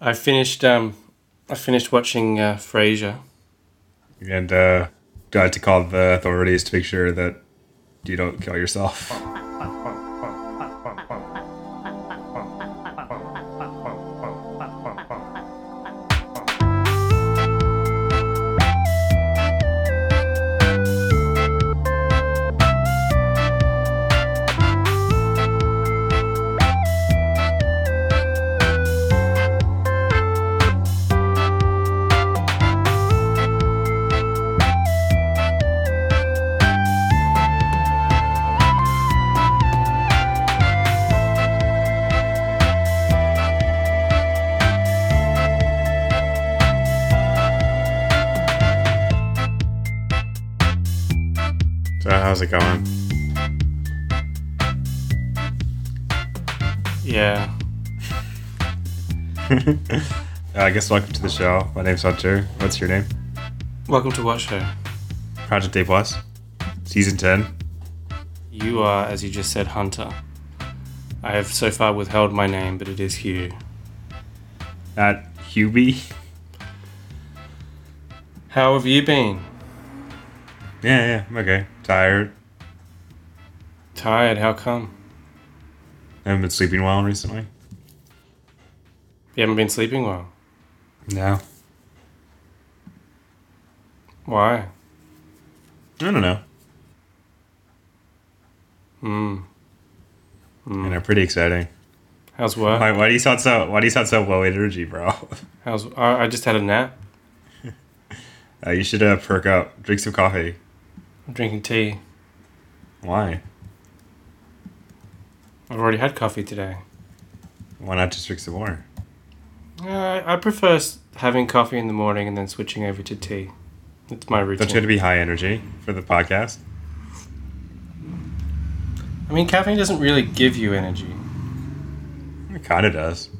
I finished. Um, I finished watching uh, Frasier. And uh, got to call the authorities to make sure that you don't kill yourself. Guess welcome to the show. My name's Hunter. What's your name? Welcome to what show? Project A Plus, season ten. You are, as you just said, Hunter. I have so far withheld my name, but it is Hugh. At Hubie. How have you been? Yeah, yeah, I'm okay. Tired. Tired? How come? I haven't been sleeping well recently. You haven't been sleeping well. No. Why? I don't know. Hmm. And they're pretty exciting. How's work? Why, why do you sound so? Why do you sound so low energy, bro? How's? I I just had a nap. Uh, you should uh, perk up. Drink some coffee. I'm drinking tea. Why? I've already had coffee today. Why not just drink some more? Uh, I prefer s- having coffee in the morning and then switching over to tea. It's my routine. Don't you have to be high energy for the podcast? I mean, caffeine doesn't really give you energy. It kind of does.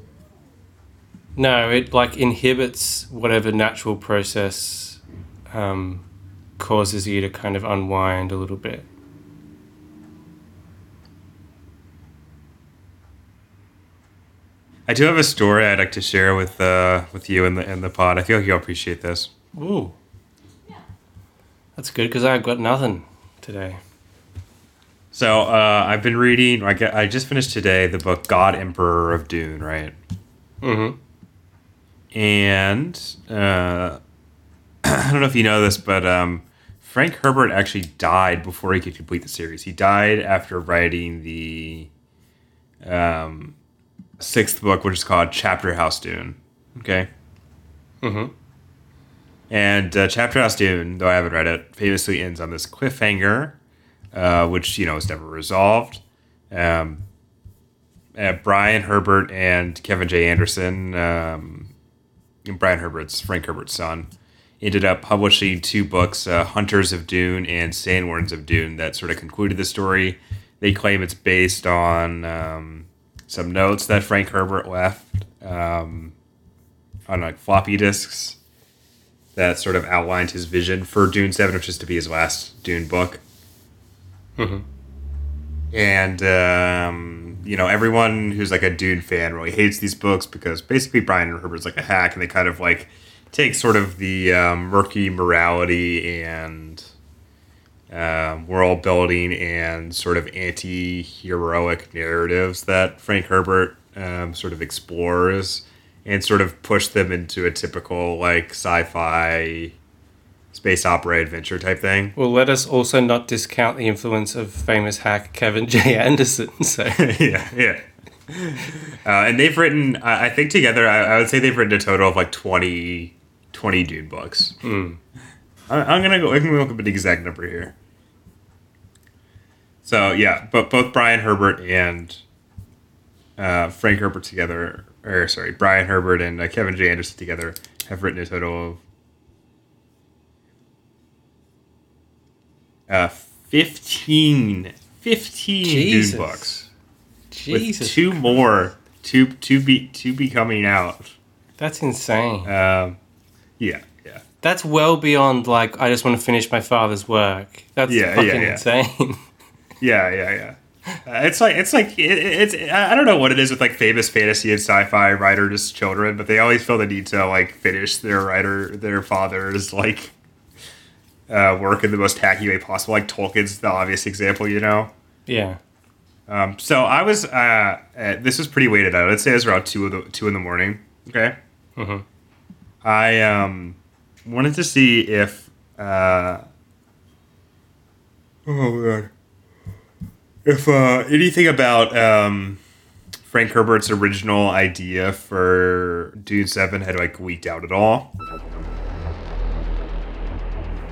No, it like inhibits whatever natural process um, causes you to kind of unwind a little bit. I do have a story I'd like to share with uh, with you in the in the pod. I feel like you'll appreciate this. Ooh, that's good because I've got nothing today. So uh, I've been reading. I get, I just finished today the book God Emperor of Dune, right? Mm-hmm. And uh, I don't know if you know this, but um, Frank Herbert actually died before he could complete the series. He died after writing the um, sixth book, which is called Chapter House Dune. Okay. Mm-hmm. And uh, Chapter House Dune, though I haven't read it, famously ends on this cliffhanger, uh, which you know is never resolved. Um, uh, Brian Herbert and Kevin J. Anderson, um, and Brian Herbert's Frank Herbert's son, ended up publishing two books, uh, Hunters of Dune and Sandworms of Dune, that sort of concluded the story. They claim it's based on um, some notes that Frank Herbert left um, on like floppy disks that sort of outlined his vision for Dune 7, which is to be his last Dune book. Mhm. And, um, you know, everyone who's like a Dune fan really hates these books because basically Brian Herbert's like a hack and they kind of like take sort of the um, murky morality and um, world building and sort of anti heroic narratives that Frank Herbert um, sort of explores and sort of push them into a typical like sci-fi space opera adventure type thing. Well, let us also not discount the influence of famous hack Kevin J. Anderson. So, yeah, yeah. Uh, and they've written, I I think together, I, I would say they've written a total of like 20, 20 Dune books. Hmm. I, I'm gonna go. I can look up an exact number here. So yeah, but both Brian Herbert and uh, Frank Herbert together, or sorry, Brian Herbert and uh, Kevin J. Anderson together have written a total of uh, 15, 15 Jesus. Dune books Jesus, with two more to to be to be coming out. that's insane. Um, yeah. That's well beyond like I just want to finish my father's work. That's Yeah, fucking yeah, yeah. insane. Yeah, yeah, yeah. Uh, it's like it's like it, it's I don't know what it is with like famous fantasy and sci-fi writers' children, but they always feel the need to like finish their writer their father's like uh, work in the most tacky way possible. Like Tolkien's the obvious example, you know. Yeah. Um, so I was uh, uh, this was pretty weighted out. I'd say it was around two of the two in the morning. Okay. Mhm. I um wanted to see if uh, oh man if uh, anything about um, Frank Herbert's original idea for Dune Seven had like leaked out at all.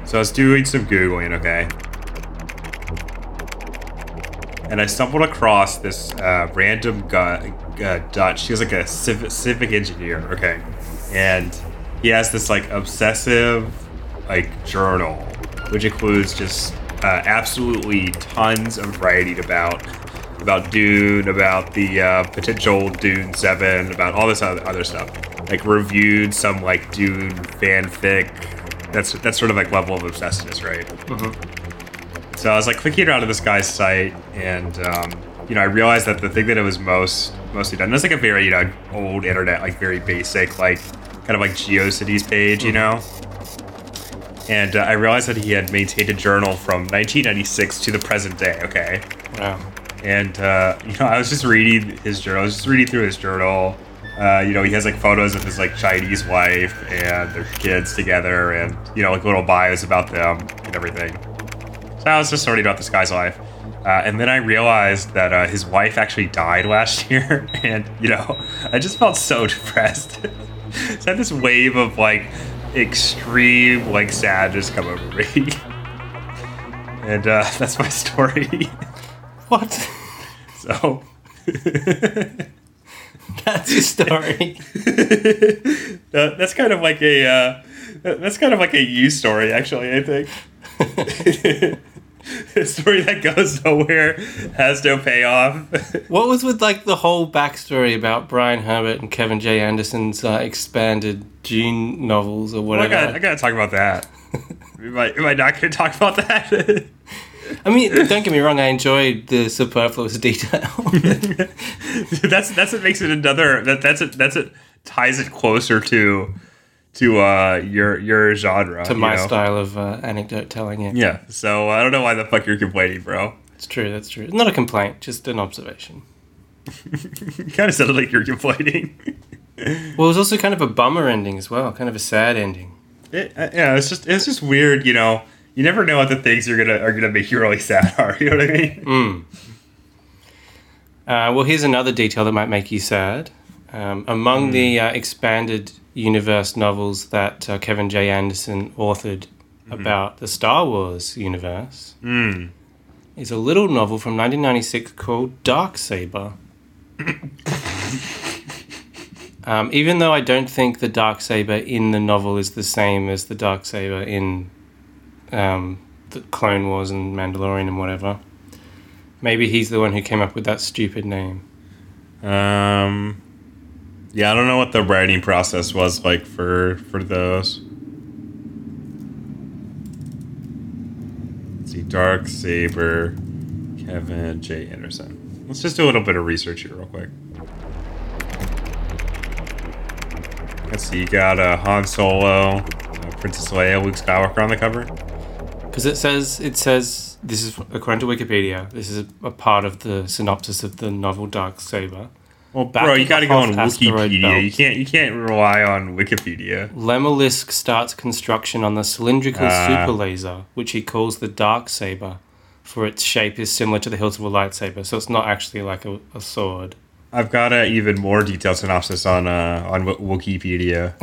So I was doing some googling, okay, and I stumbled across this uh, random guy, uh, Dutch. He was like a civic, civic engineer, okay, and he has this like obsessive like journal, which includes just uh, absolutely tons of writing about about Dune, about the uh, potential Dune Seven, about all this other, other stuff. Like reviewed some like Dune fanfic. That's that's sort of like level of obsessiveness, right? So I was like clicking around to this guy's site, and um, you know I realized that the thing that it was most mostly done. It's like a very you know old internet, like very basic, like kind of like GeoCities page, you know. And uh, I realized that he had maintained a journal from 1996 to the present day. Okay, Wow. and uh, you know I was just reading his journal. I was just reading through his journal. Uh, you know, he has like photos of his like Chinese wife and their kids together, and you know, like little bios about them and everything. So I was just learning about this guy's life. Uh, and then I realized that uh, his wife actually died last year, and you know, I just felt so depressed. so I had this wave of like extreme like sadness come over me, and uh, that's my story. What? so That's your story. uh, that's kind of like a uh, that's kind of like a you story, actually. I think. a story that goes nowhere has no payoff. what was with like the whole backstory about Brian Herbert and Kevin J. Anderson's uh, expanded Gene novels or Well, I whatever? gotta, I gotta talk about that. am, I, am I not gonna talk about that? I mean, don't get me wrong. I enjoyed the superfluous detail. that's that's what makes it another. That that's it. That's it. Ties it closer to to uh your your genre. to you my know? style of uh, anecdote telling. Yeah. Yeah. So I don't know why the fuck you're complaining, bro. it's true. That's true. Not a complaint, just an observation. You kind of sounded like you're complaining. Well, it was also kind of a bummer ending as well, kind of a sad ending. It, uh, yeah, it's just it's just weird, you know. You never know what the things you're gonna are gonna make you really sad are. You know what I mean? Mm. Uh, well, here's another detail that might make you sad. Um, among the uh, expanded universe novels that uh, Kevin J. Anderson authored about the Star Wars universe Mm. is a little novel from 1996 called Dark Saber. um, even though I don't think the Dark Saber in the novel is the same as the Dark Saber in um, the Clone Wars and Mandalorian and whatever. Maybe he's the one who came up with that stupid name. Um. Yeah, I don't know what the writing process was like for for those. Let's see, Dark Saber, Kevin J. Anderson. Let's just do a little bit of research here, real quick. Let's see, you got uh, Han Solo, uh, Princess Leia, Luke Skywalker on the cover. Because it says it says this is according to Wikipedia. This is a, a part of the synopsis of the novel Dark Saber. Well, Back bro, you got to go on Wikipedia. You can't you can't rely on Wikipedia. Lemelisk starts construction on the cylindrical Ah. super laser, which he calls the Dark Saber, for its shape is similar to the hilt of a lightsaber, so it's not actually like a, a sword. I've got an even more detailed synopsis on uh, on Wi- Wikipedia,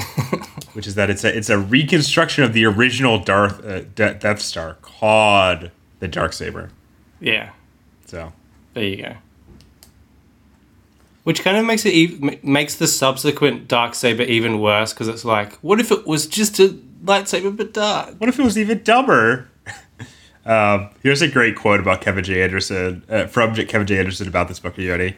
which is that it's a it's a reconstruction of the original Darth uh, De- Death Star called the Dark Saber. Yeah, So there you go. Which kind of makes it ev- makes the subsequent Dark Saber even worse because it's like, what if it was just a lightsaber but dark? what if it was even dumber? um, here's a great quote about Kevin J. Anderson uh, from J- Kevin J. Anderson about this book. You ready?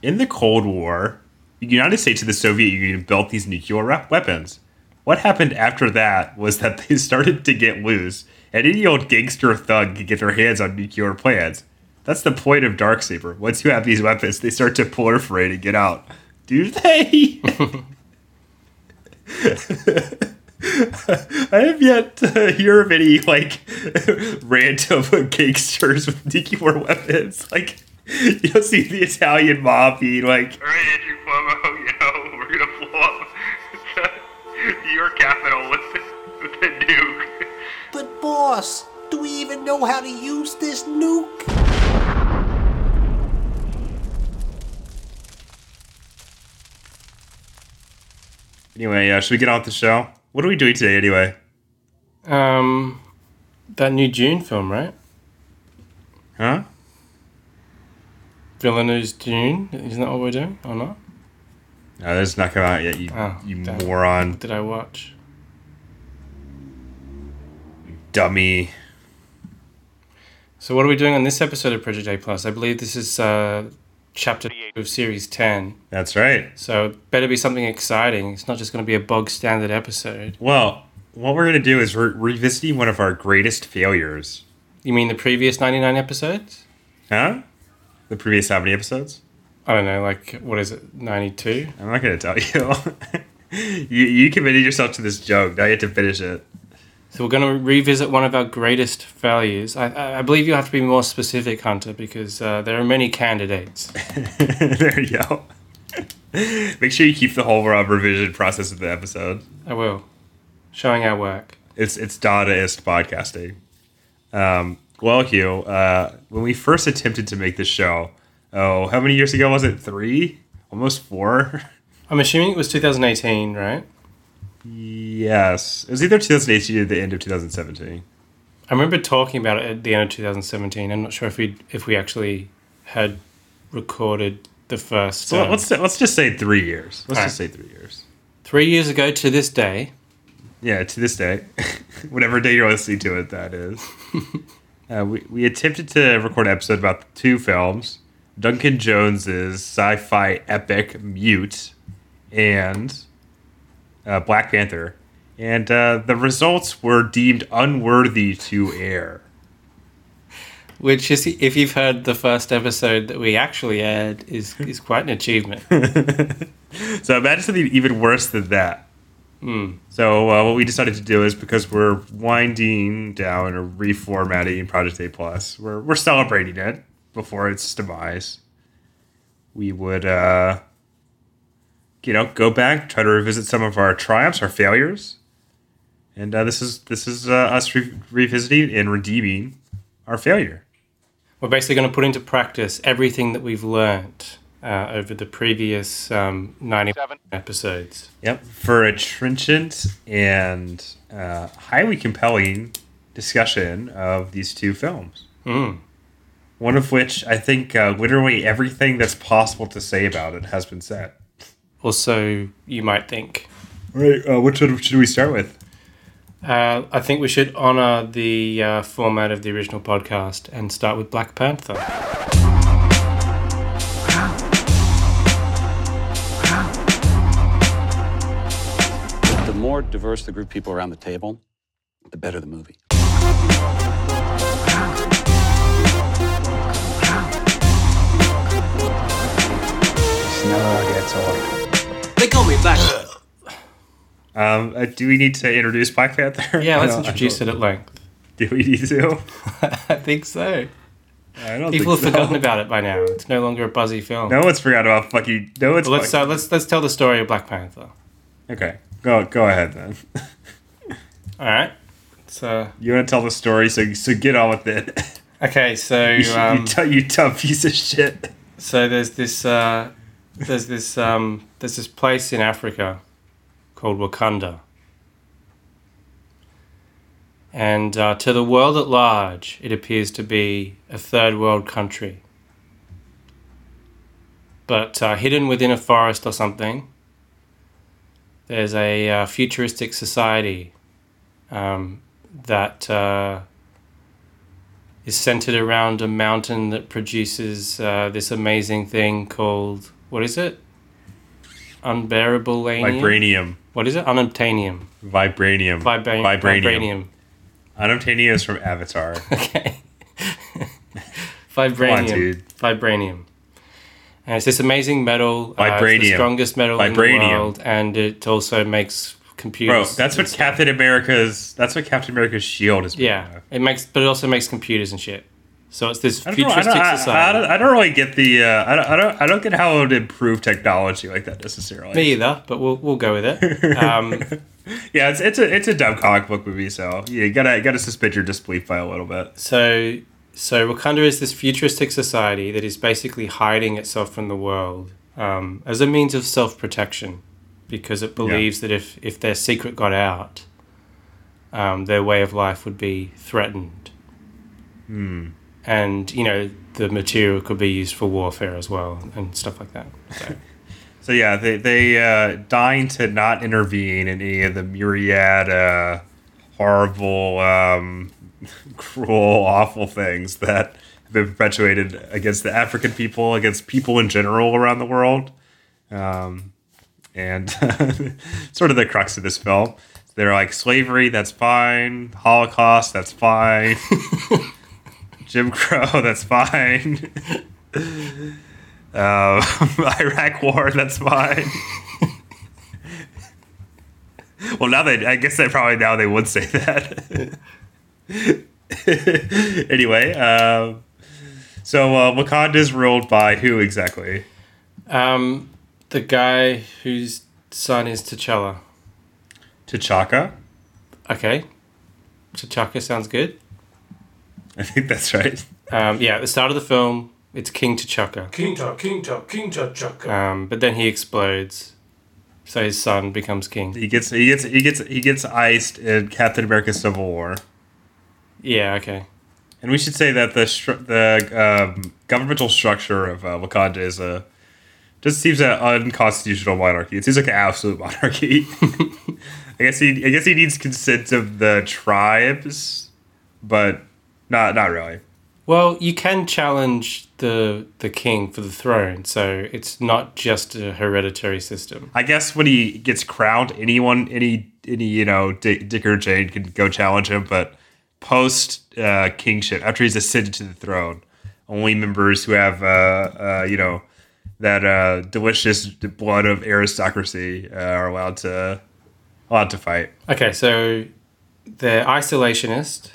In the Cold War, the United States and the Soviet Union built these nuclear rep- weapons. What happened after that was that they started to get loose, and any old gangster thug could get their hands on nuclear plans. That's the point of dark Darksaber. Once you have these weapons, they start to proliferate and get out. Do they? I have yet to hear of any like random gangsters with nuclear weapons. Like you don't see the Italian mob being like, All right, Andrew Cuomo, you know, we're gonna blow up the New York Capitol with the, with the nuke. But boss, do we even know how to use this nuke? Anyway, uh, should we get on with the show? What are we doing today anyway? Um, that new Dune film, right? Huh? Villeneuve's Dune. Isn't that what we're doing or not? No, that's not come out yet. You, Oh, you damn. moron, What did I watch? dummy. So what are we doing on this episode of Project A Plus? I believe this is uh, chapter of series ten. That's right. So it better be something exciting. It's not just going to be a bog standard episode. Well, what we're gonna do is we're revisiting one of our greatest failures. You mean the previous ninety nine episodes? Huh? The previous how many episodes? I don't know. Like what is it? Ninety two. I'm not gonna tell you. you you committed yourself to this joke. Now you have to finish it. So we're going to revisit one of our greatest values. I, I believe you have to be more specific, Hunter, because uh, there are many candidates. there you go. Make sure you keep the whole uh, revision process of the episode. I will. Showing our work. It's it's Dadaist podcasting. Um, well, Hugh, uh, when we first attempted to make this show, oh, how many years ago was it? Three, almost four. I'm assuming it was 2018, right? Yes, it was either 2018 or the end of 2017. I remember talking about it at the end of 2017. I'm not sure if we if we actually had recorded the first. So uh, let's let's just say three years. Let's just say three years. three years ago to this day. Yeah, to this day, whatever day you're listening to it, that is. uh, we, we attempted to record an episode about two films Duncan Jones's sci fi epic Mute and uh, Black Panther. And uh, the results were deemed unworthy to air. Which is, if you've heard the first episode that we actually aired, is is quite an achievement. So imagine something even worse than that. So uh, what we decided to do is because we're winding down or reformatting Project A Plus, we're we're celebrating it before its demise. We would, uh, you know, go back, try to revisit some of our triumphs, our failures, and uh, this is this is uh, us re- revisiting and redeeming our failure. We're basically going to put into practice everything that we've learned uh, over the previous um, 90 episodes. Yep, for a trenchant and uh, highly compelling discussion of these two films. Mm. One of which I think uh, literally everything that's possible to say about it has been said. Also, you might think. Right, uh, which one should we start with? Uh, I think we should honor the uh, format of the original podcast and start with Black Panther. The more diverse the group of people around the table, the better the movie. Snow gets old. They call me Black. Um, uh, do we need to introduce Black Panther? Yeah, let's I don't- I introduce it at length. Do we need to? I think so. I don't People have think so. forgotten about it by now. It's no longer a buzzy film. No one's forgot about fucking. No one's. Well, let's uh, let's let's tell the story of Black Panther. okay, go go ahead then. All right. So you want to tell the story, so so get on with it. okay, so you, should- um, you, t- you dumb piece of shit. so there's this uh, there's this um, there's this place in Africa called Wakanda, and uh, to the world at large, it appears to be a third world country. But uh, hidden within a forest or something, there's a uh, futuristic society um, that uh, is centered around a mountain that produces uh, this amazing thing called what is it? Unbearable lanium. Vibranium. What is it? Unobtainium. Vibranium. Vibra- Vibranium. Vibranium. Unobtainium is from Avatar. Okay. Vibranium. dude. Vibranium. And it's this amazing metal. Uh, it's Vibranium. the strongest metal in the world, and it also makes computers. Bro, that's what Captain America's. That's what Captain America's shield is. made Yeah, of. it makes, but it also makes computers and shit. So it's this I don't, know, I, futuristic don't, I, I, society. don't, I don't really get the. Uh, I, don't, I don't. I don't get how it would improve technology like that necessarily. Me either, but we'll we'll go with it. Um, Yeah, it's it's a it's a dumb comic book movie, so yeah, you gotta you gotta suspend your disbelief by a little bit. so so Wakanda is this futuristic society that is basically hiding itself from the world um, as a means of self protection, because it believes that if if their secret got out, um, their way of life would be threatened. And you know the material could be used for warfare as well and stuff like that. So. So yeah, they they uh, dying to not intervene in any of the myriad uh, horrible, um, cruel, awful things that have been perpetuated against the African people, against people in general around the world, um, and sort of the crux of this film. They're like slavery, that's fine. Holocaust, that's fine. Jim Crow, that's fine. Uh, Iraq War, that's fine. well, now they, I guess they probably now they would say that. anyway, um, so uh, Wakanda is ruled by who exactly? Um, the guy whose son is T'Challa. T'Chaka. Okay. T'Chaka sounds good. I think that's right. Um, yeah, at the start of the film, it's King T'Chaka. King Tut, King Tut, King T'Chaka. Um, but then he explodes, so his son becomes king. He gets he gets he gets he gets iced in Captain America: Civil War. Yeah, okay. And we should say that the stru- the um, governmental structure of uh, Wakanda is a just seems an unconstitutional monarchy. It seems like an absolute monarchy. I guess he I guess he needs consent of the tribes, but not not really. Well, you can challenge the the king for the throne, so it's not just a hereditary system. I guess when he gets crowned, anyone any any you know Dick, Dick or Jane can go challenge him, but post uh, kingship after he's ascended to the throne, only members who have uh, uh, you know that uh, delicious blood of aristocracy uh, are allowed to allowed to fight. Okay, so they're isolationist.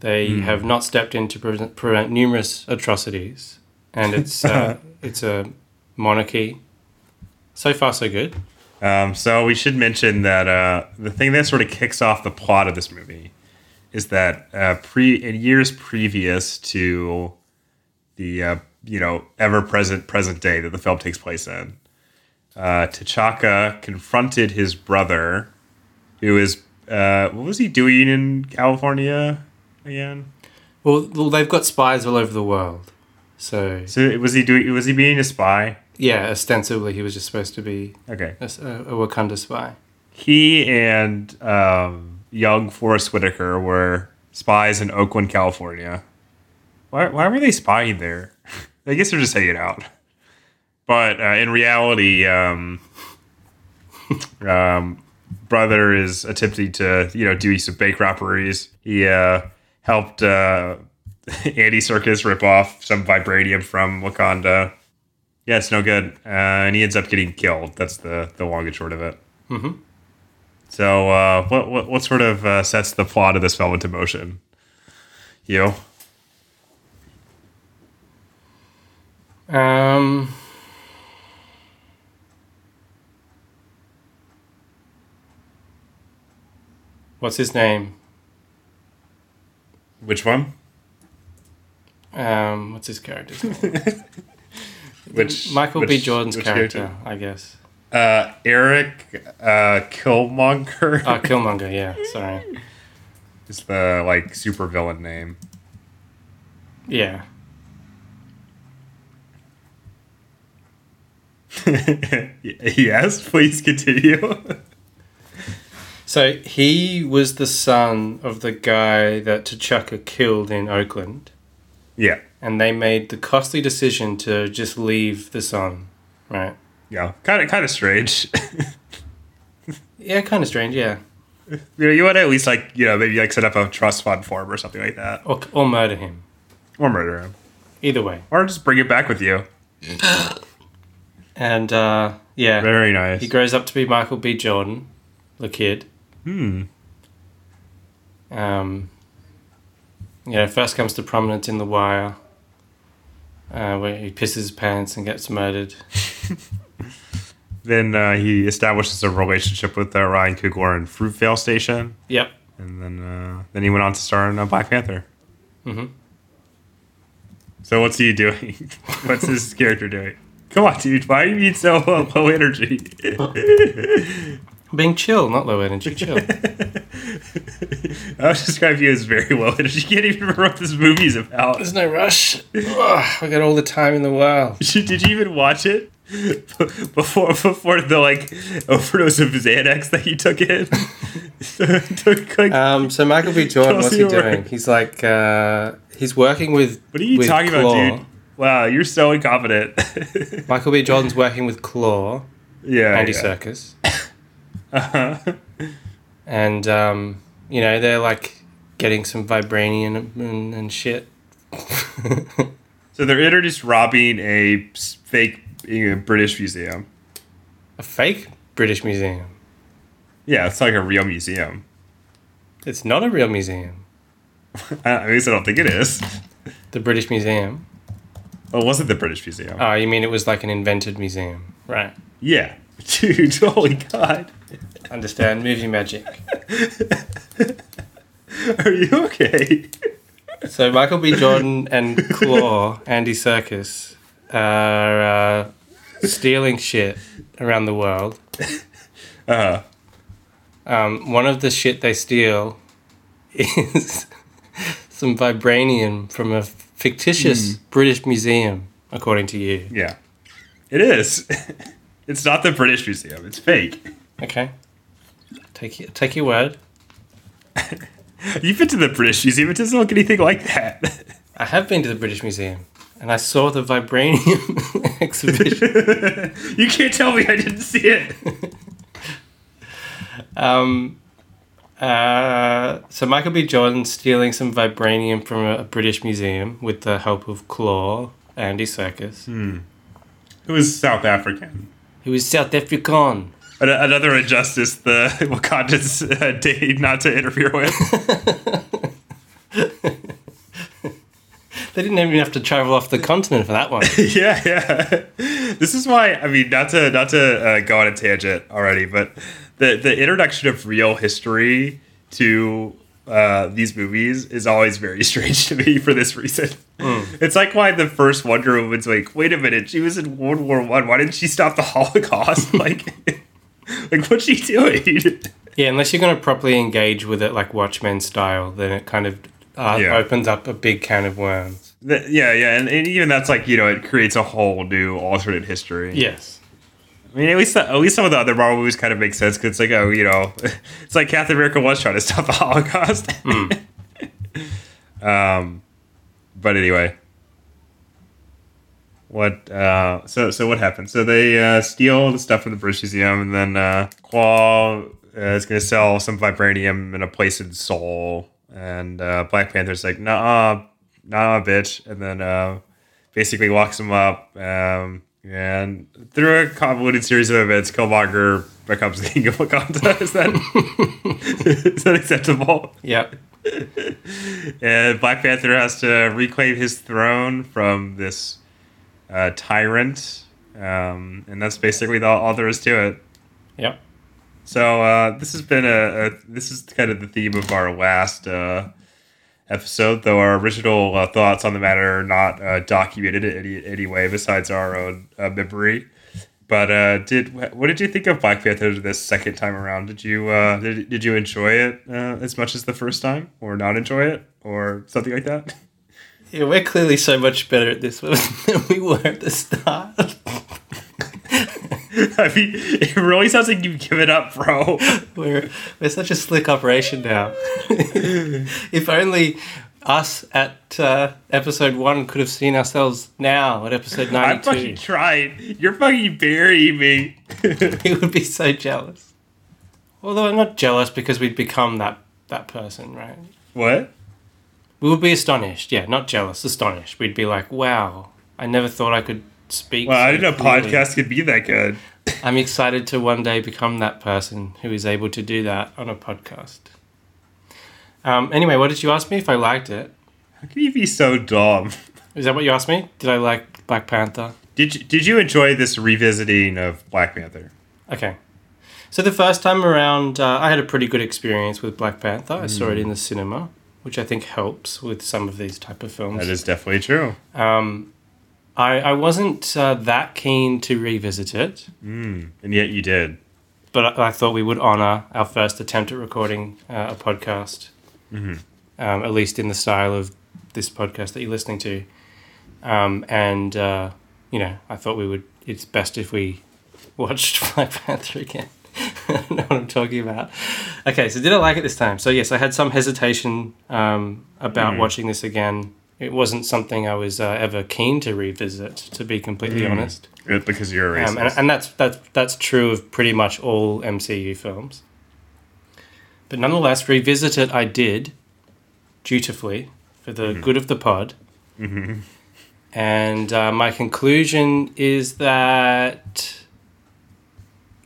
They Hmm. have not stepped in to prevent, prevent numerous atrocities, and it's uh, it's a monarchy. So far, so good. Um, so we should mention that uh, the thing that sort of kicks off the plot of this movie is that uh, pre in years previous to the uh, you know ever present present day that the film takes place in, uh, T'Chaka confronted his brother, who is uh, what was he doing in California again? Well, well, they've got spies all over the world, so So was he doing? Was he being a spy? yeah, ostensibly he was just supposed to be Okay. A Wakanda spy. he and um, young Forest Whitaker were spies in Oakland, California. Why, why were they spying there? I guess they're just hanging out. But uh, in reality, um, um, brother is attempting to, you know, do some bank robberies. He uh, helped uh, Andy Serkis rip off some vibranium from Wakanda. Yeah, it's no good, uh, and he ends up getting killed. That's the the long and short of it. So, uh, what, what what sort of uh, sets the plot of this film into motion? You? Um. What's his name? Which one? Um, what's his character's name? Which Michael B. Jordan's which character, I guess. Uh, Eric uh, Killmonger Oh, Killmonger. Yeah, sorry. is the like super villain name. Yeah. yes, please continue. So he was the son of the guy that T'Chaka killed in Oakland, yeah, and they made the costly decision to just leave the son, right? yeah, kind of kind of strange. Yeah, kind of strange. Yeah, you know, you want to at least like you know maybe like set up a trust fund for him or something like that, or or murder him. or murder him. Either way. or just bring it back with you. And uh, yeah, Very nice. he grows up to be Michael B. Jordan, the kid. Hmm. Um, you know, first comes to prominence in The Wire, uh, where he pisses his pants and gets murdered. Then uh, he establishes a relationship with uh, Ryan Coogler in Fruitvale Station, Yep. and then uh, then he went on to star in uh, Black Panther. Mhm. So what's he doing? what's his character doing? Come on, dude. Why are you being so uh, low energy? Being chill, not low energy, chill. I would describe you as very low energy. You can't even remember what this movie's about. There's no rush. Ugh, I got all the time in the world. Did you even watch it before before the like overdose of Xanax that you took in? took, like, Um, so Michael B. Jordan, what's he doing? work. He's like, uh, he's working with. what are you talking Claw. about, dude? Wow, you're so incompetent. Michael B. Jordan's working with Claw, yeah, Andy yeah. Serkis, Uh-huh. and um, you know they're like getting some vibranium and, and shit. So they're introduced robbing a fake British museum. A fake British museum. Yeah, it's like a real museum. It's not a real museum. At least I don't think it is. The British Museum. Well, it wasn't the British Museum. Oh, you mean it was like an invented museum, right? yeah, dude. Holy God, Understand movie magic. are you okay? So Michael B. Jordan and Claw, Andy Serkis, are uh, stealing shit around the world. Uh, Um, one of the shit they steal is some vibranium from a fictitious British museum, according to you. yeah, it is. It's not the British Museum. It's fake. Okay. Take your, take your word. You've been to the British Museum. It doesn't look anything like that. I have been to the British Museum and I saw the vibranium exhibition. you can't tell me I didn't see it. Um, uh, so Michael B. Jordan stealing some vibranium from a, a British museum with the help of Claw, Andy Serkis, It was South African. Who is South African. Another injustice the Wakandans uh, date not to interfere with. They didn't even have to travel off the continent for that one. yeah, yeah. This is why I mean not to not to uh, go on a tangent already, but the the introduction of real history to uh, these movies is always very strange to me for this reason. It's like why the first Wonder Woman's like, wait a minute, she was in World War One. Why didn't she stop the Holocaust? like, like what's she doing? Yeah, unless you're going to properly engage with it like Watchmen style, then it kind of uh, Yeah. opens up a big can of worms. The- yeah, yeah, and, and even that's like you know it creates a whole new alternate history. Yes. I mean, at least at least some of the other Marvel movies kind of make sense because it's like, oh, you know, it's like Captain America was trying to stop the Holocaust. um, but anyway, what? Uh, so so what happened? So they uh, steal the stuff from the British Museum, and then uh, Claw uh, is going to sell some vibranium in a place in Seoul, and uh, Black Panther's like, nah, nah, bitch, and then uh, basically locks him up. Um, and through a convoluted series of events, Killmonger becomes the king of Wakanda. Is that is that acceptable? Yep. And Black Panther has to reclaim his throne from this uh, tyrant, um, and that's basically the, all there is to it. Yep. So uh, this has been a, a this is kind of the theme of our last uh, episode, though our original uh, thoughts on the matter are not uh, documented in any, any way besides our own uh, memory. But uh, did what did you think of Black Panther this second time around? Did you uh, did, did you enjoy it uh, as much as the first time, or not enjoy it, or something like that? Yeah, we're clearly so much better at this than we were at the start. I mean, it really sounds like you've given up, bro. We're we're such a slick operation now. if only us at uh, episode one could have seen ourselves now at episode 92. I'm fucking trying. You're fucking burying me. he would be so jealous. Although I'm not jealous because we'd become that that person, right? what? We We would be astonished. Yeah, not jealous, astonished. We'd be like, wow, I never thought I could speak. Well, I didn't know clearly." podcasts could be that good. I'm excited to one day become that person who is able to do that on a podcast. Um, anyway, what did you ask me if I liked it? How can you be so dumb? Is that what you asked me? Did I like Black Panther? Did you, did you enjoy this revisiting of Black Panther? Okay. So the first time around, uh, I had a pretty good experience with Black Panther. I saw it in the cinema, which I think helps with some of these type of films. That is definitely true. Um, I, I wasn't uh, that keen to revisit it, And yet you did. but I, I thought we would honor our first attempt at recording uh, a podcast, um, at least in the style of this podcast that you're listening to. Um, and, uh, you know, I thought we would, it's best if we watched Black Panther again. I know what I'm talking about. Okay, so did I like it this time? So, yes, I had some hesitation um, about watching this again. It wasn't something I was uh, ever keen to revisit, to be completely honest. Uh, Because you're a racist. Um, and, and that's that's that's true of pretty much all MCU films. But nonetheless, revisit it I did, dutifully, for the good of the pod. And uh, my conclusion is that,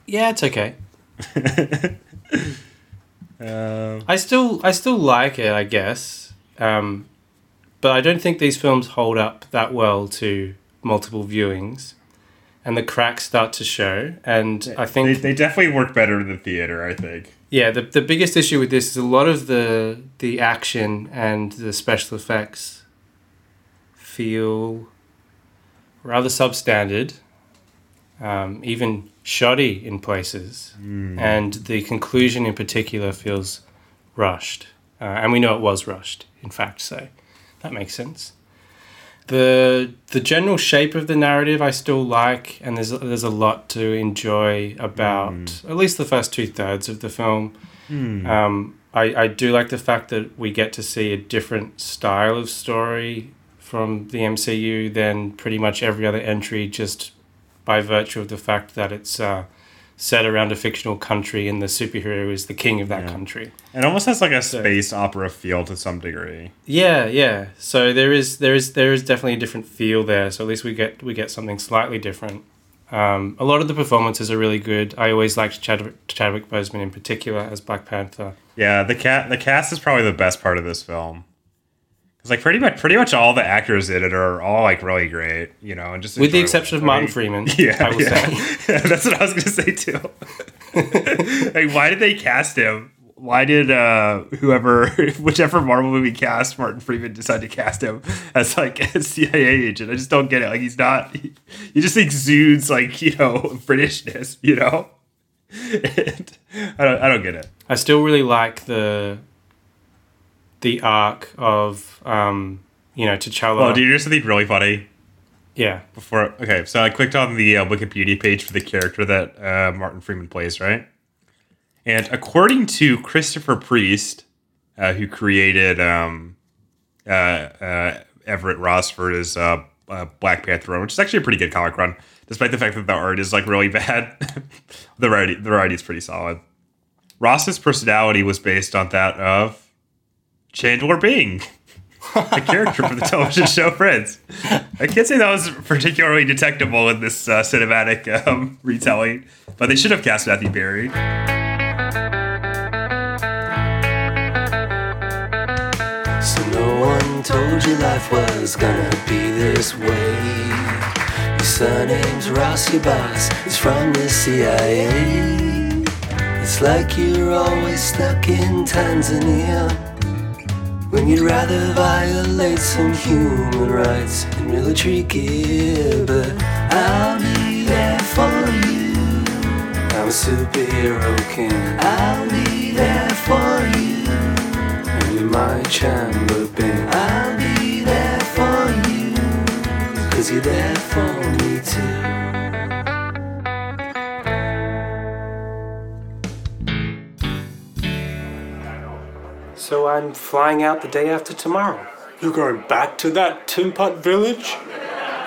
yeah, it's okay. Um, I still I still like it, I guess. Um, but I don't think these films hold up that well to multiple viewings, and the cracks start to show. And I think they, they definitely work better in the theater, I think. Yeah, the, the biggest issue with this is a lot of the the action and the special effects feel rather substandard, um, even shoddy in places, and the conclusion in particular feels rushed. Uh, and we know it was rushed, in fact, so that makes sense. The the general shape of the narrative I still like, and there's there's a lot to enjoy about at least the first two thirds of the film. Um, I, I do like the fact that we get to see a different style of story from the MCU than pretty much every other entry, just by virtue of the fact that it's uh, set around a fictional country and the superhero is the king of that country. It almost has like a space opera feel to some degree. Yeah, yeah. So there is there is there is definitely a different feel there. So at least we get we get something slightly different. Um, a lot of the performances are really good. I always liked Chadwick, Chadwick Boseman in particular as Black Panther. Yeah, the cat the cast is probably the best part of this film. Cause like pretty much pretty much all the actors in it are all like really great, you know, and just With the exception of Martin Freeman, Yeah, yeah. say. that's what I was gonna say too. like, why did they cast him? Why did uh whoever, whichever Marvel movie cast Martin Freeman decide to cast him as like a CIA agent? I just don't get it. Like he's not. He, he just exudes like you know Britishness, you know. And I don't. I don't get it. I still really like the the arc of um, you know T'Challa. Oh, do you hear something really funny? yeah, Before okay, so I clicked on the uh, Wikipedia page for the character that uh, Martin Freeman plays, right? And according to Christopher Priest, uh, who created um, uh, uh, Everett Ross for his uh, uh, Black Panther run, which is actually a pretty good comic run, despite the fact that the art is like really bad. the variety, the variety is pretty solid. Ross's personality was based on that of Chandler Bing, the character from the television show Friends. I can't say that was particularly detectable in this uh, cinematic um, retelling, but they should have cast Matthew Perry. So no one told you life was gonna be this way. Your surname's Ross, your boss is from the CIA. It's like you're always stuck in Tanzania. When you'd rather violate some human rights in military gear, but I'll be there for you. I'm a superhero king. I'll be there for you. And you're my Chandler Bing. I'll be there for you. Cause you're there for me too. So I'm flying out the day after tomorrow. You're going back to that tin pot village?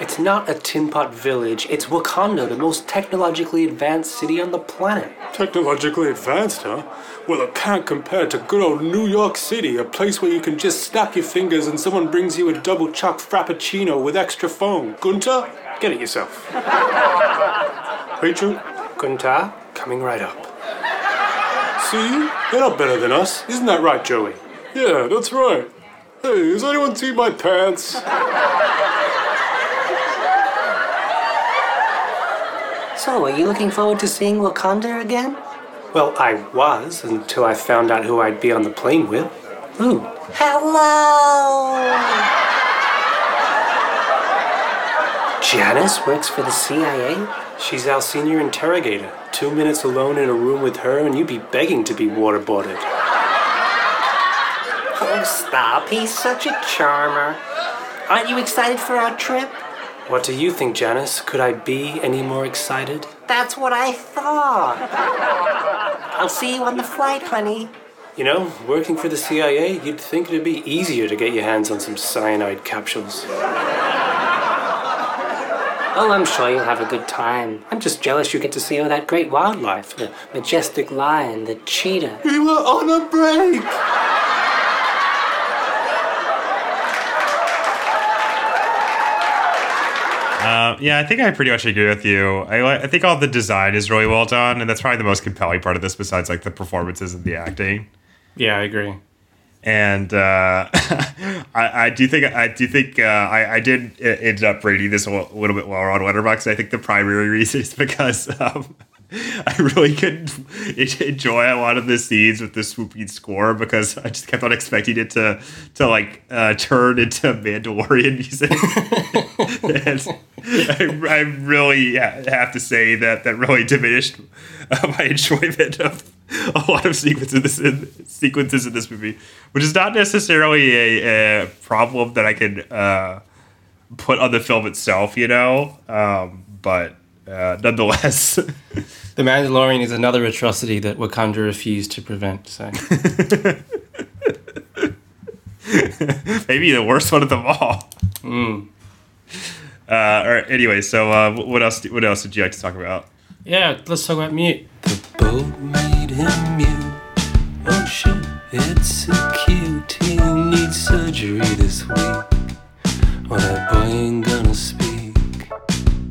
It's not a tin pot village. It's Wakanda, the most technologically advanced city on the planet. Technologically advanced, huh? Well, it can't compare to good old New York City, a place where you can just snap your fingers and someone brings you a double choc frappuccino with extra foam. Gunther, get it yourself. Rachel, Gunta, coming right up. See? They're not better than us. Isn't that right, Joey? Yeah, that's right. Hey, has anyone seen my pants? So, are you looking forward to seeing Wakanda again? Well, I was until I found out who I'd be on the plane with. Ooh. Hello! Janice works for the CIA? She's our senior interrogator. Two minutes alone in a room with her, and you'd be begging to be waterboarded. Oh, stop. He's such a charmer. Aren't you excited for our trip? What do you think, Janice? Could I be any more excited? That's what I thought. I'll see you on the flight, honey. You know, working for the CIA, you'd think it'd be easier to get your hands on some cyanide capsules. Oh, I'm sure you'll have a good time. I'm just jealous you get to see all that great wildlife the majestic lion, the cheetah. We were on a break! Uh, yeah, I think I pretty much agree with you. I, I think all the design is really well done, and that's probably the most compelling part of this, besides like the performances and the acting. Yeah, I agree. And uh, I, I do think I do think uh, I, I did end up rating this a little bit lower on Letterboxd. I think the primary reason is because um, I really couldn't enjoy a lot of the scenes with the swooping score because I just kept on expecting it to to like uh, turn into Mandalorian music. I, I really have to say that that really diminished uh, my enjoyment of a lot of sequences in this in, sequences in this movie, which is not necessarily a, a problem that I can uh, put on the film itself, you know. Um, but uh, nonetheless, The Mandalorian is another atrocity that Wakanda refused to prevent. So maybe the worst one of them all. Uh, all right. Anyway, so uh, what else? What else did you like to talk about? yeah, let's talk about mute. The boat made him mute. Oh shoot, it's acute. He needs surgery this week. Well, that boy ain't gonna speak.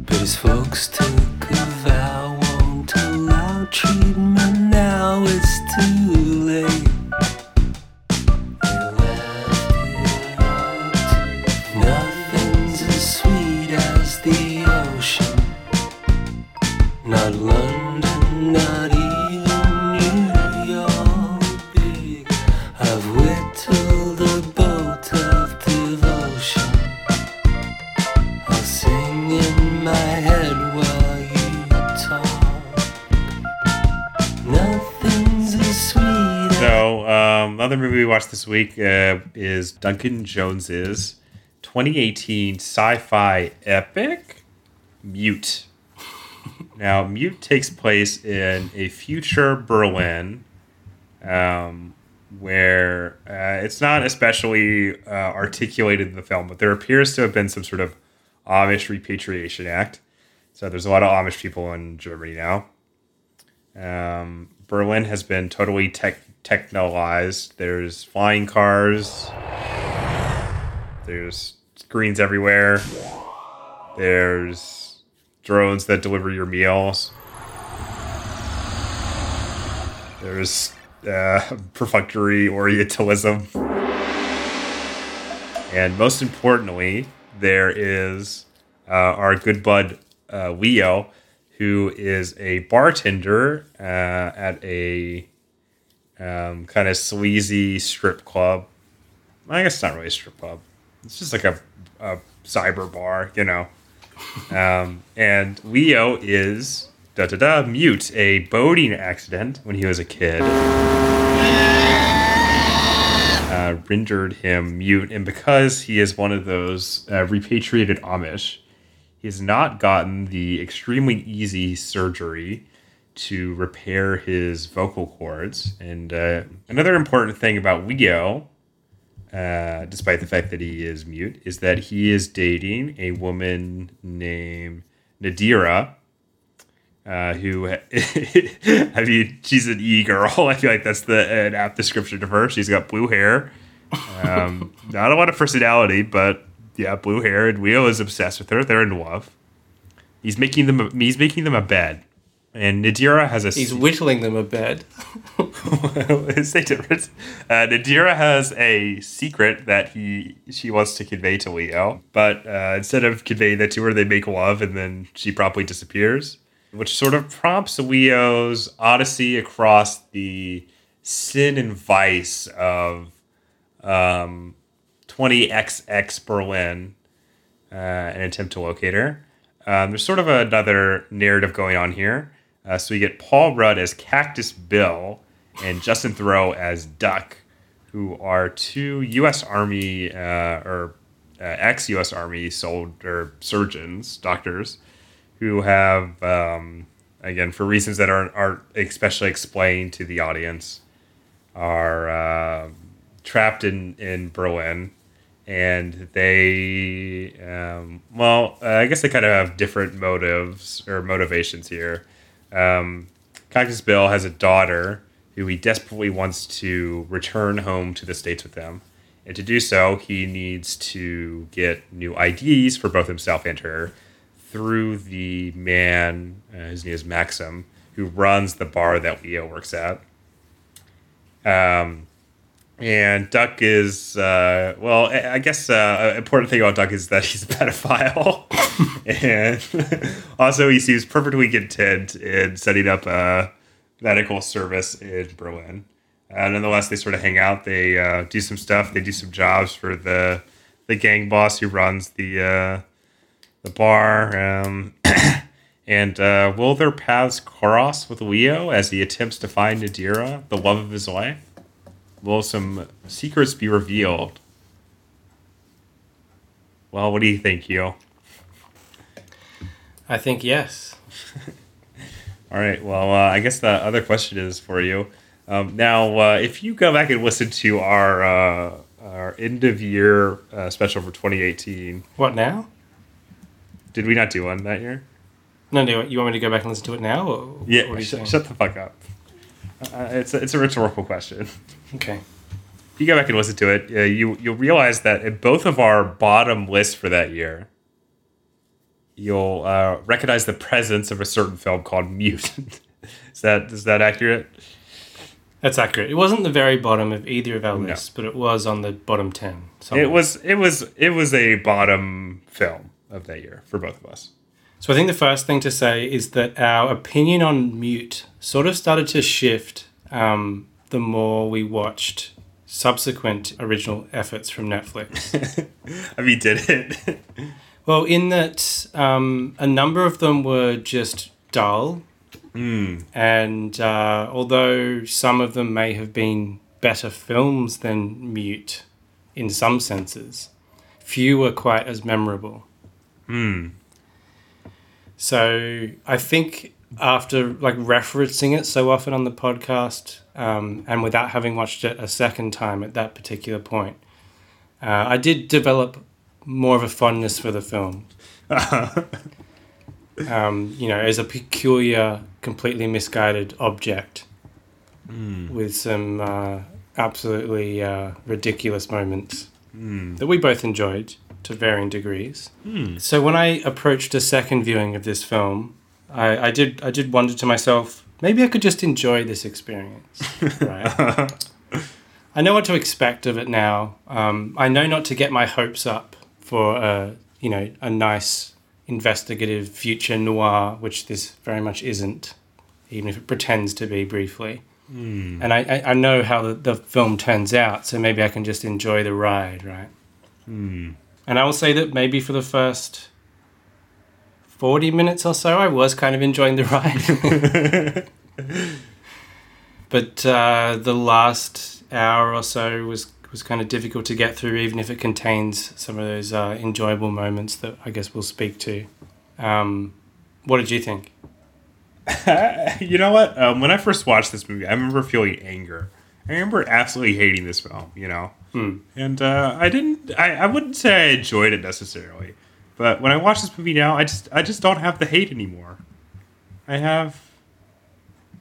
But his folks took a vow, won't allow treatment now. It's too late. Movie we watched this week uh, is Duncan Jones's 2018 sci-fi epic, Mute. now, Mute takes place in a future Berlin, um, where uh, it's not especially uh, articulated in the film, but there appears to have been some sort of Amish repatriation act. So there's a lot of Amish people in Germany now. Um, Berlin has been totally tech technolized. There's flying cars. There's screens everywhere. There's drones that deliver your meals. There's uh, perfunctory Orientalism. And most importantly, there is uh, our good bud uh, Leo, who is a bartender uh, at a um, kind of sleazy strip club. I guess it's not really a strip club. It's just like a, a cyber bar, you know. Um, and Leo is da da da mute. A boating accident when he was a kid uh, rendered him mute, and because he is one of those uh, repatriated Amish, he has not gotten the extremely easy surgery to repair his vocal cords. And uh, another important thing about Leo uh, despite the fact that he is mute, is that he is dating a woman named Nadira, uh, who, I mean, she's an e girl. I feel like that's the an apt description of her. She's got blue hair, um, not a lot of personality, but yeah, blue hair. And Leo is obsessed with her. They're in love. He's making them. He's making them a bed, and Nadira has a. He's whittling them a bed. Is they different? Uh, Nadira has a secret that he she wants to convey to Leo, but uh, instead of conveying that to her, they make love, and then she promptly disappears, which sort of prompts Leo's odyssey across the sin and vice of um, 20XX Berlin, uh, an attempt to locate her. Um, there's sort of another narrative going on here. Uh, so we get Paul Rudd as Cactus Bill and Justin Theroux as Duck, who are two U.S. Army uh, or uh, ex-U.S. Army soldier surgeons, doctors, who have, um, again, for reasons that aren't, aren't especially explained to the audience, are uh, trapped in, in Berlin and they um, well uh, i guess they kind of have different motives or motivations here um, cactus bill has a daughter who he desperately wants to return home to the states with them. And to do so he needs to get new ids for both himself and her through the man uh, his name is maxim who runs the bar that leo works at. Um, and Duck is, uh, well, I guess uh, an important thing about Duck is that he's a pedophile. and also, he seems perfectly content in setting up a medical service in Berlin. Uh, nonetheless, they sort of hang out. They uh, do some stuff. They do some jobs for the the gang boss who runs the uh, the bar. Um, and uh, will their paths cross with Leo as he attempts to find Nadira, the love of his life? Will some secrets be revealed? Well, what do you think, Yo? I think yes. All right. Well, uh, I guess the other question is for you. Um, now, uh, if you go back and listen to our uh, our end of year uh, special for 2018, What now? did we not do one that year? No, no. You want me to go back and listen to it now? Or Yeah. What sh- shut the fuck up. Uh, it's a, it's a rhetorical question. Okay. If you go back and listen to it, uh, you you'll realize that in both of our bottom lists for that year, you'll uh, recognize the presence of a certain film called Mute. is that is that accurate? That's accurate. It wasn't the very bottom of either of our No. lists, but it was on the bottom ten. It was it was it was a bottom film of that year for both of us. So I think the first thing to say is that our opinion on Mute sort of started to shift um, the more we watched subsequent original efforts from Netflix. I mean, did it? well, in that um, a number of them were just dull, and uh, although some of them may have been better films than Mute in some senses, few were quite as memorable. So I think after like referencing it so often on the podcast, um, and without having watched it a second time at that particular point, uh, I did develop more of a fondness for the film. um, you know, as a peculiar, completely misguided object with some uh, absolutely uh, ridiculous moments that we both enjoyed to varying degrees. Hmm. So when I approached a second viewing of this film, I, I did I did wonder to myself, maybe I could just enjoy this experience. Right. I know what to expect of it now. Um, I know not to get my hopes up for a you know a nice investigative future noir, which this very much isn't, even if it pretends to be briefly. Hmm. And I, I, I know how the, the film turns out, so maybe I can just enjoy the ride, right? Hmm. And I will say that maybe for the first 40 minutes or so, I was kind of enjoying the ride. but uh, the last hour or so was, was kind of difficult to get through, even if it contains some of those uh, enjoyable moments that I guess we'll speak to. Um, what did you think? you know what? Um, when I first watched this movie, I remember feeling anger. I remember absolutely hating this film. You know, and uh, I didn't. I, I wouldn't say I enjoyed it necessarily, but when I watch this movie now, I just I just don't have the hate anymore. I have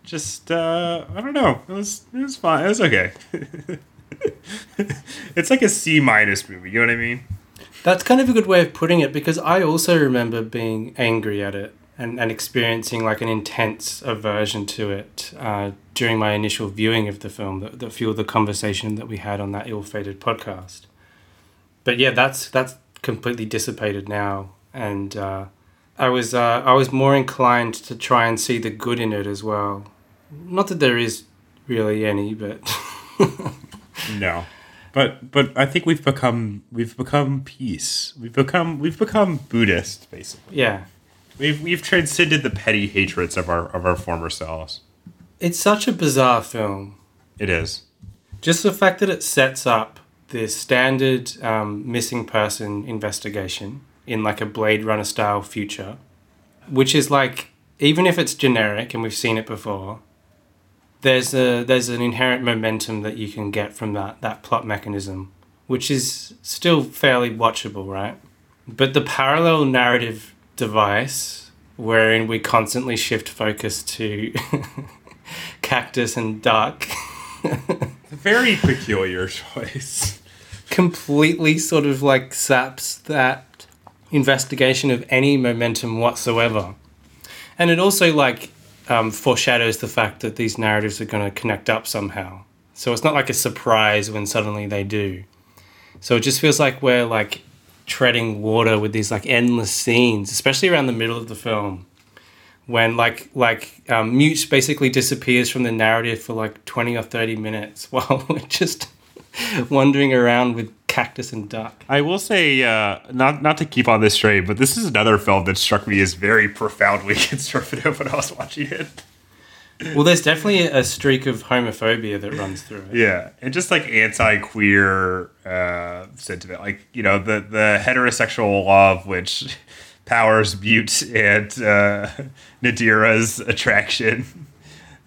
just uh, I don't know. It was it was fine. It was okay. it's like a C minus movie. You know what I mean? That's kind of a good way of putting it because I also remember being angry at it and, and experiencing like an intense aversion to it uh, during my initial viewing of the film that, that fueled the conversation that we had on that ill-fated podcast. But yeah, that's that's completely dissipated now, and uh, I was uh, I was more inclined to try and see the good in it as well. Not that there is really any, but No, but but I think we've become we've become peace. We've become we've become Buddhist basically. yeah, We've we've transcended the petty hatreds of our of our former selves. it's such a bizarre film. It is. Just the fact that it sets up the standard um, missing person investigation in like a Blade Runner style future, which is like even if it's generic and we've seen it before, there's a there's an inherent momentum that you can get from that that plot mechanism, which is still fairly watchable, right? But the parallel narrative device wherein we constantly shift focus to cactus and duck Very peculiar choice. completely sort of like saps that investigation of any momentum whatsoever. And it also like um, foreshadows the fact that these narratives are going to connect up somehow. So it's not like a surprise when suddenly they do. So it just feels like we're like treading water with these like endless scenes, especially around the middle of the film, when like like um, Mute basically disappears from the narrative for like twenty or thirty minutes while we're just wandering around with cactus and duck. I will say, uh, not not to keep on this train, but this is another film that struck me as very profoundly conservative when I was watching it. Well, there's definitely a streak of homophobia that runs through it. Yeah, and just like anti-queer uh, sentiment, like you know the the heterosexual love which powers Butte and uh, Nadira's attraction,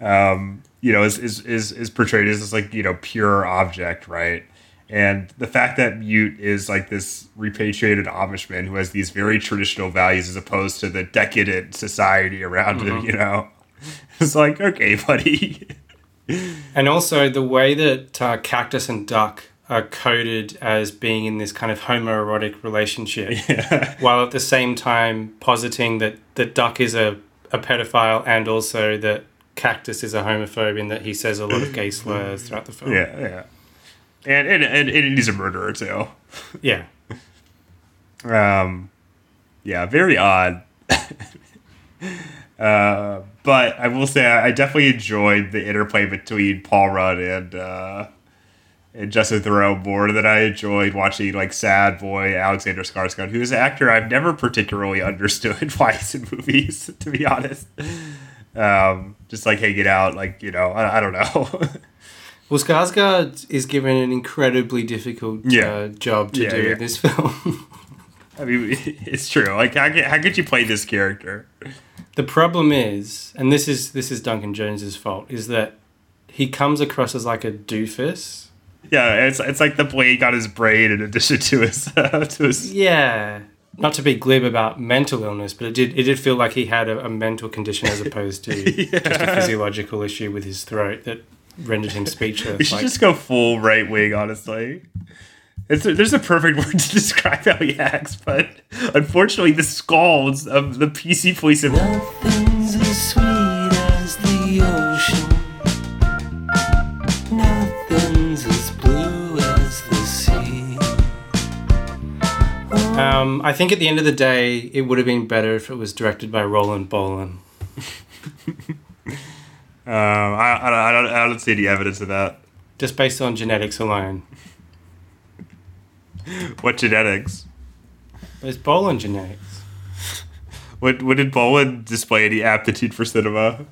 um, you know, is, is is is portrayed as this like you know pure object, right? And the fact that Mute is like this repatriated Amishman who has these very traditional values as opposed to the decadent society around him, you know, it's like okay, buddy. And also the way that uh, cactus and duck are coded as being in this kind of homoerotic relationship, while at the same time positing that that duck is a, a pedophile and also that cactus is a homophobe in that he says a lot of gay slurs throughout the film. Yeah, yeah. And and and, and he's a murderer too. Yeah. Um, yeah, very odd. Uh, but I will say I, definitely enjoyed the interplay between Paul Rudd and uh, and Justin Theroux more than I enjoyed watching like Sad Boy Alexander Skarsgård, who is an actor I've never particularly understood why he's in movies. To be honest, um, just like hanging out, like you know, I, I don't know. Well, Skarsgård is given an incredibly difficult Yeah. uh, job to Yeah, do yeah. in this film. I mean, it's true. Like, how could, how could you play this character? The problem is, and this is this is Duncan Jones's fault, is that he comes across as like a doofus. Yeah, it's it's like the blade got his brain in addition to his uh, to his. Yeah. Not to be glib about mental illness, but it did it did feel like he had a, a mental condition as opposed to just a physiological issue with his throat that rendered him speechless. We should Like, just go full right wing, honestly. It's there's a perfect word to describe how he acts, but unfortunately, the skulls of the PC police have Nothing's as sweet as the ocean. Nothing's as blue as the sea. um, I think at the end of the day, it would have been better if it was directed by Roland Bolan. Um, I, I, don't, I, don't, I don't see any evidence of that. Just based on genetics alone. What genetics? It's Bolan genetics. What, what did Bowen display any aptitude for cinema?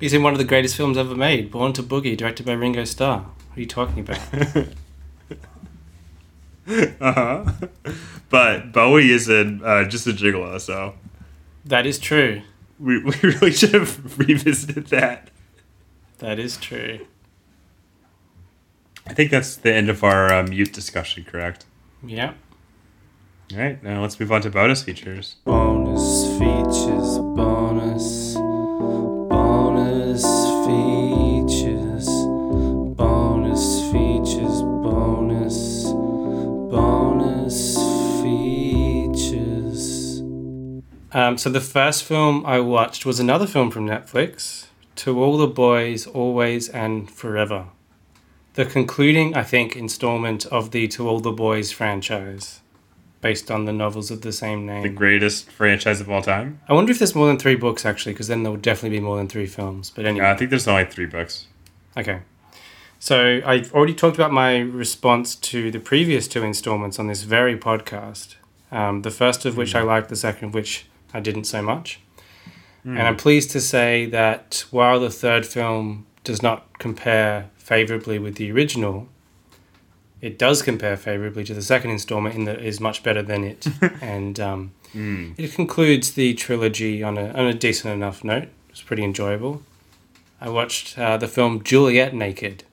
He's in one of the greatest films ever made, Born to Boogie, directed by Ringo Starr. What are you talking about? Uh-huh. But Bowie isn't uh, just a gigolo, so that is true. we, we really should have revisited that. That is true. I think that's the end of our uh, mute discussion, correct? Yeah. All right, now let's move on to bonus features. Bonus features, bonus, bonus features, bonus features, bonus, bonus features. Um, so the first film I watched was another film from Netflix, To All the Boys, Always and Forever. The concluding, I think, installment of the To All the Boys franchise based on the novels of the same name. The greatest franchise of all time. I wonder if there's more than three books actually, because then there would definitely be more than three films. But anyway, Yeah, I think there's only three books. okay. So I've already talked about my response to the previous two installments on this very podcast. Um, the first of which I liked, the second of which I didn't so much. And I'm pleased to say that while the third film does not compare favorably with the original, it does compare favorably to the second installment in that it is much better than it. and um, it concludes the trilogy on a, on a decent enough note. It's pretty enjoyable. I watched uh, the film Juliet Naked.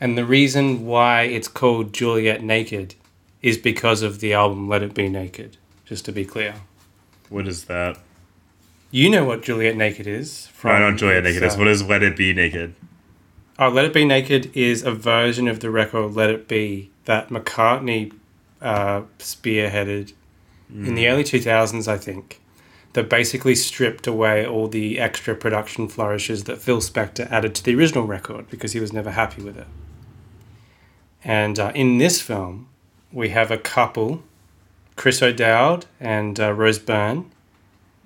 And the reason why it's called Juliet Naked is because of the album Let It Be Naked, just to be clear. What is that? You know what Juliet Naked is. I don't enjoy it naked. uh, What is Let It Be Naked? Oh, Let It Be Naked is a version of the record Let It Be that McCartney uh, spearheaded in the early 2000s, I think, that basically stripped away all the extra production flourishes that Phil Spector added to the original record because he was never happy with it. And uh, in this film, we have a couple, Chris O'Dowd and uh, Rose Byrne.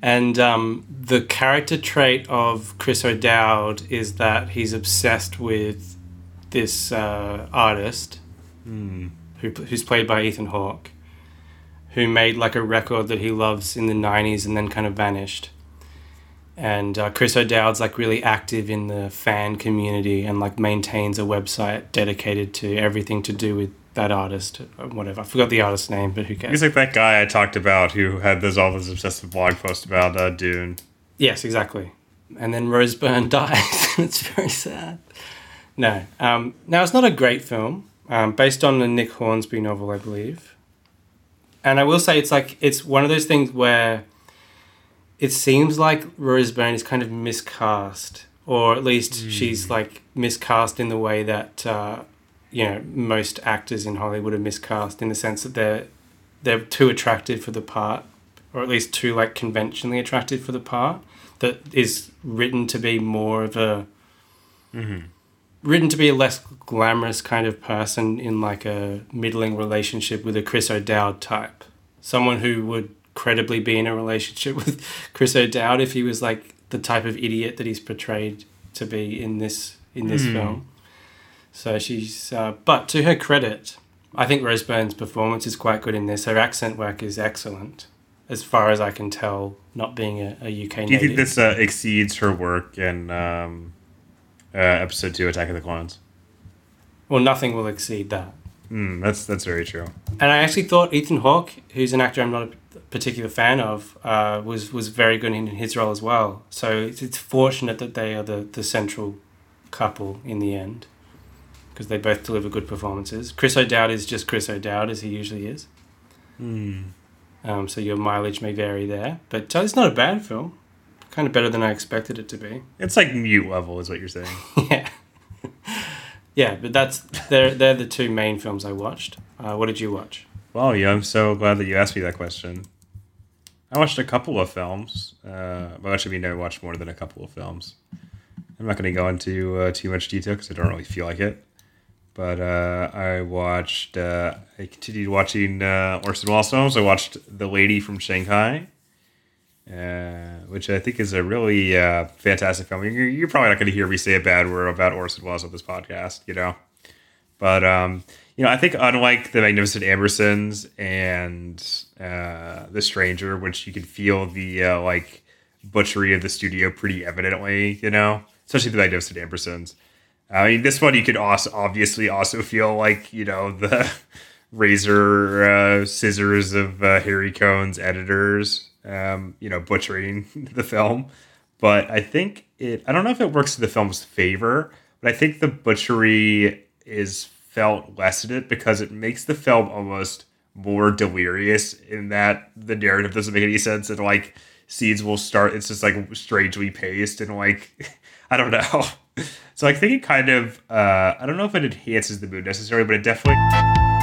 And um, the character trait of Chris O'Dowd is that he's obsessed with this uh, artist who, who's played by Ethan Hawke, who made like a record that he loves in the 90s and then kind of vanished. And uh, Chris O'Dowd's like really active in the fan community and like maintains a website dedicated to everything to do with that artist whatever. I forgot the artist's name, but who cares? He's like that guy I talked about who had those all those obsessive blog posts about uh, Dune. Yes, exactly. And then Rose Byrne dies. it's very sad. No. Um, now, it's not a great film, um, based on the Nick Hornby novel, I believe. And I will say it's like, it's one of those things where it seems like Rose Byrne is kind of miscast, or at least she's like miscast in the way that, uh, you know, most actors in Hollywood are miscast in the sense that they're, they're too attractive for the part, or at least too like conventionally attractive for the part that is written to be more of a mm-hmm. written to be a less glamorous kind of person in like a middling relationship with a Chris O'Dowd type. Someone who would credibly be in a relationship with Chris O'Dowd if he was like the type of idiot that he's portrayed to be in this in this mm. film. So she's uh, but to her credit, I think Rose Byrne's performance is quite good in this. Her accent work is excellent, as far as I can tell, not being a, a UK native. Do you native. think this uh, exceeds her work in um, uh, episode two, Attack of the Clones? well, nothing will exceed that. Mm, that's that's very true. And I actually thought Ethan Hawke, who's an actor I'm not a particular fan of, uh, was was very good in his role as well. So it's, it's fortunate that they are the, the central couple in the end because they both deliver good performances. Chris O'Dowd is just Chris O'Dowd as he usually is. Um, so your mileage may vary there, but uh, it's not a bad film. Kind of better than I expected it to be. It's like mute level, is what you're saying. yeah. yeah, but that's they're they're the two main films I watched. Uh, what did you watch? Well, yeah, I'm so glad that you asked me that question. I watched a couple of films. Uh, well, actually, I mean, I watched more than a couple of films. I'm not going to go into uh, too much detail because I don't really feel like it. But uh, I watched, uh, I continued watching uh, Orson Welles films. I watched The Lady from Shanghai, uh, which I think is a really uh, fantastic film. You're, you're probably not going to hear me say a bad word about Orson Welles on this podcast, you know? But um, you know, I think unlike the Magnificent Ambersons and uh, the Stranger, which you can feel the uh, like butchery of the studio pretty evidently, you know, especially the Magnificent Ambersons. I mean, this one you could also obviously also feel like you know the razor uh, scissors of uh, Harry Cohn's editors, um, you know, butchering the film. But I think it. I don't know if it works to the film's favor, but I think the butchery is felt less in it because it makes the film almost more delirious in that the narrative doesn't make any sense and like scenes will start it's just like strangely paced and like I don't know. So I think it kind of uh I don't know if it enhances the mood necessarily, but it definitely